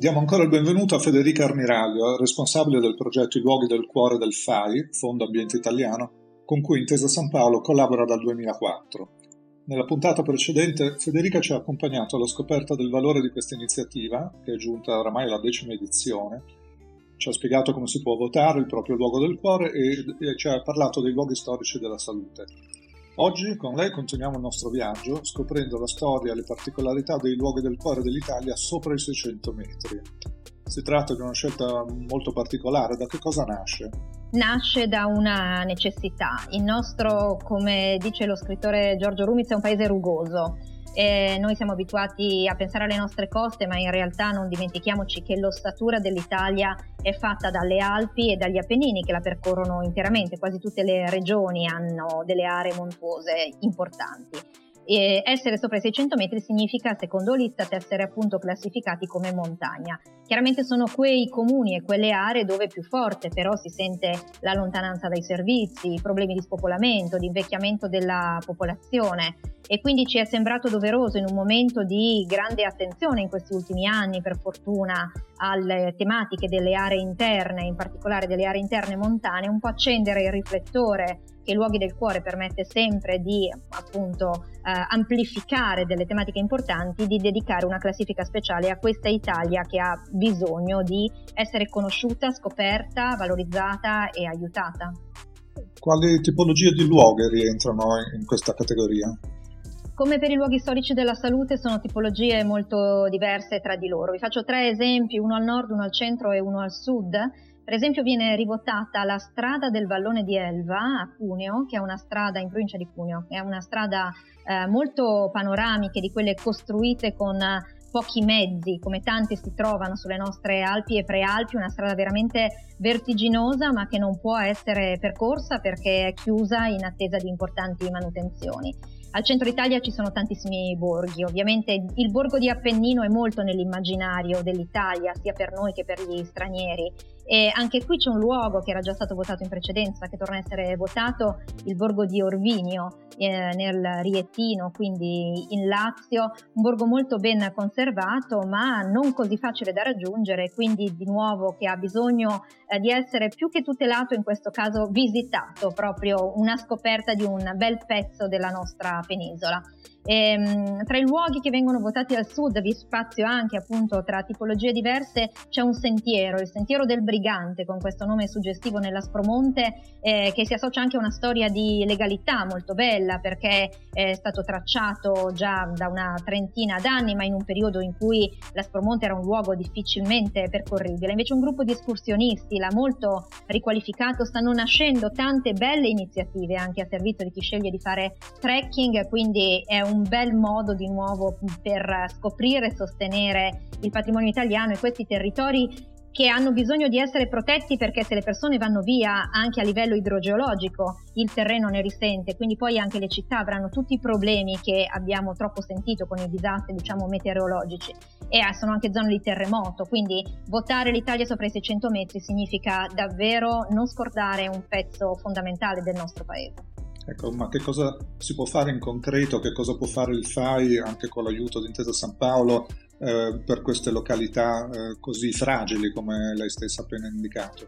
Diamo ancora il benvenuto a Federica Armiraglio, responsabile del progetto I luoghi del cuore del FAI, Fondo Ambiente Italiano, con cui Intesa San Paolo collabora dal 2004. Nella puntata precedente Federica ci ha accompagnato alla scoperta del valore di questa iniziativa, che è giunta oramai alla decima edizione, ci ha spiegato come si può votare il proprio luogo del cuore e, e ci ha parlato dei luoghi storici della salute. Oggi con lei continuiamo il nostro viaggio scoprendo la storia e le particolarità dei luoghi del cuore dell'Italia sopra i 600 metri. Si tratta di una scelta molto particolare, da che cosa nasce? Nasce da una necessità. Il nostro, come dice lo scrittore Giorgio Rumiz, è un paese rugoso. E noi siamo abituati a pensare alle nostre coste, ma in realtà non dimentichiamoci che l'ossatura dell'Italia è fatta dalle Alpi e dagli Appennini che la percorrono interamente. Quasi tutte le regioni hanno delle aree montuose importanti. E essere sopra i 600 metri significa, secondo l'Istat, essere appunto classificati come montagna. Chiaramente sono quei comuni e quelle aree dove più forte però si sente la lontananza dai servizi, i problemi di spopolamento, di invecchiamento della popolazione e quindi ci è sembrato doveroso in un momento di grande attenzione in questi ultimi anni, per fortuna, alle tematiche delle aree interne, in particolare delle aree interne montane, un po' accendere il riflettore che luoghi del cuore permette sempre di appunto eh, amplificare delle tematiche importanti, di dedicare una classifica speciale a questa Italia che ha bisogno di essere conosciuta, scoperta, valorizzata e aiutata. Quali tipologie di luoghi rientrano in questa categoria? Come per i luoghi storici della salute sono tipologie molto diverse tra di loro. Vi faccio tre esempi, uno al nord, uno al centro e uno al sud. Per esempio viene rivotata la strada del vallone di Elva a Cuneo, che è una strada in provincia di Cuneo, è una strada eh, molto panoramica, di quelle costruite con pochi mezzi, come tanti si trovano sulle nostre Alpi e Prealpi, una strada veramente vertiginosa ma che non può essere percorsa perché è chiusa in attesa di importanti manutenzioni. Al centro Italia ci sono tantissimi borghi, ovviamente il borgo di Appennino è molto nell'immaginario dell'Italia, sia per noi che per gli stranieri. E anche qui c'è un luogo che era già stato votato in precedenza, che torna a essere votato, il borgo di Orvinio, eh, nel Riettino, quindi in Lazio, un borgo molto ben conservato, ma non così facile da raggiungere, quindi di nuovo che ha bisogno eh, di essere più che tutelato, in questo caso visitato, proprio una scoperta di un bel pezzo della nostra penisola. E, ehm, tra i luoghi che vengono votati al sud, vi spazio anche appunto tra tipologie diverse, c'è un sentiero, il sentiero del Brigante, con questo nome suggestivo nell'Aspromonte, eh, che si associa anche a una storia di legalità molto bella, perché è stato tracciato già da una trentina d'anni, ma in un periodo in cui l'Aspromonte era un luogo difficilmente percorribile. Invece un gruppo di escursionisti l'ha molto riqualificato, stanno nascendo tante belle iniziative anche a servizio di chi sceglie di fare trekking, quindi è un un bel modo di nuovo per scoprire e sostenere il patrimonio italiano e questi territori che hanno bisogno di essere protetti perché se le persone vanno via anche a livello idrogeologico il terreno ne risente, quindi poi anche le città avranno tutti i problemi che abbiamo troppo sentito con i disastri diciamo meteorologici. E sono anche zone di terremoto, quindi votare l'Italia sopra i 600 metri significa davvero non scordare un pezzo fondamentale del nostro paese. Ecco, ma che cosa si può fare in concreto, che cosa può fare il FAI anche con l'aiuto di Intesa San Paolo eh, per queste località eh, così fragili come lei stessa ha appena indicato?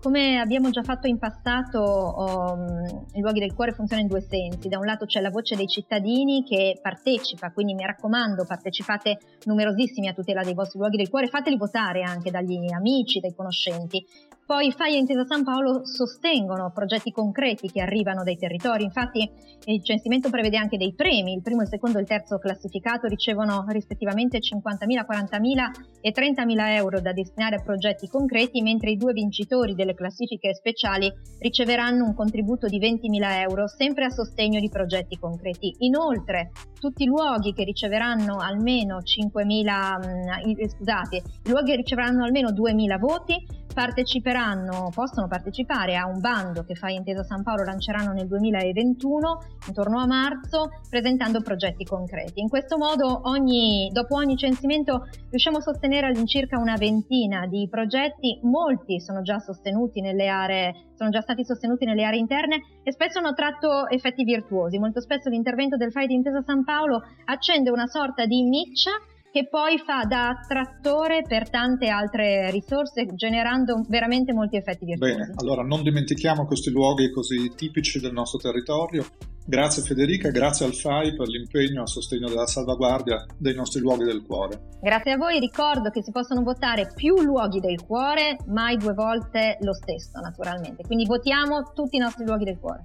Come abbiamo già fatto in passato, um, i luoghi del cuore funzionano in due sensi. Da un lato c'è la voce dei cittadini che partecipa, quindi mi raccomando, partecipate numerosissimi a tutela dei vostri luoghi del cuore, fateli votare anche dagli amici, dai conoscenti. Poi FAI e Intesa San Paolo sostengono progetti concreti che arrivano dai territori, infatti il censimento prevede anche dei premi, il primo, il secondo e il terzo classificato ricevono rispettivamente 50.000, 40.000 e 30.000 euro da destinare a progetti concreti, mentre i due vincitori delle classifiche speciali riceveranno un contributo di 20.000 euro sempre a sostegno di progetti concreti. Inoltre tutti i luoghi che riceveranno almeno 5.000, mm, scusate, i luoghi che riceveranno almeno 2.000 voti parteciperanno, possono partecipare a un bando che Fai Intesa San Paolo lanceranno nel 2021, intorno a marzo, presentando progetti concreti. In questo modo ogni, dopo ogni censimento riusciamo a sostenere all'incirca una ventina di progetti, molti sono già aree, sono già stati sostenuti nelle aree interne e spesso hanno tratto effetti virtuosi. Molto spesso l'intervento del Fai di Intesa San Paolo accende una sorta di miccia che poi fa da attrattore per tante altre risorse, generando veramente molti effetti virtuosi. Bene, allora non dimentichiamo questi luoghi così tipici del nostro territorio. Grazie Federica, grazie al FAI per l'impegno a sostegno della salvaguardia dei nostri luoghi del cuore. Grazie a voi, ricordo che si possono votare più luoghi del cuore, mai due volte lo stesso naturalmente, quindi votiamo tutti i nostri luoghi del cuore.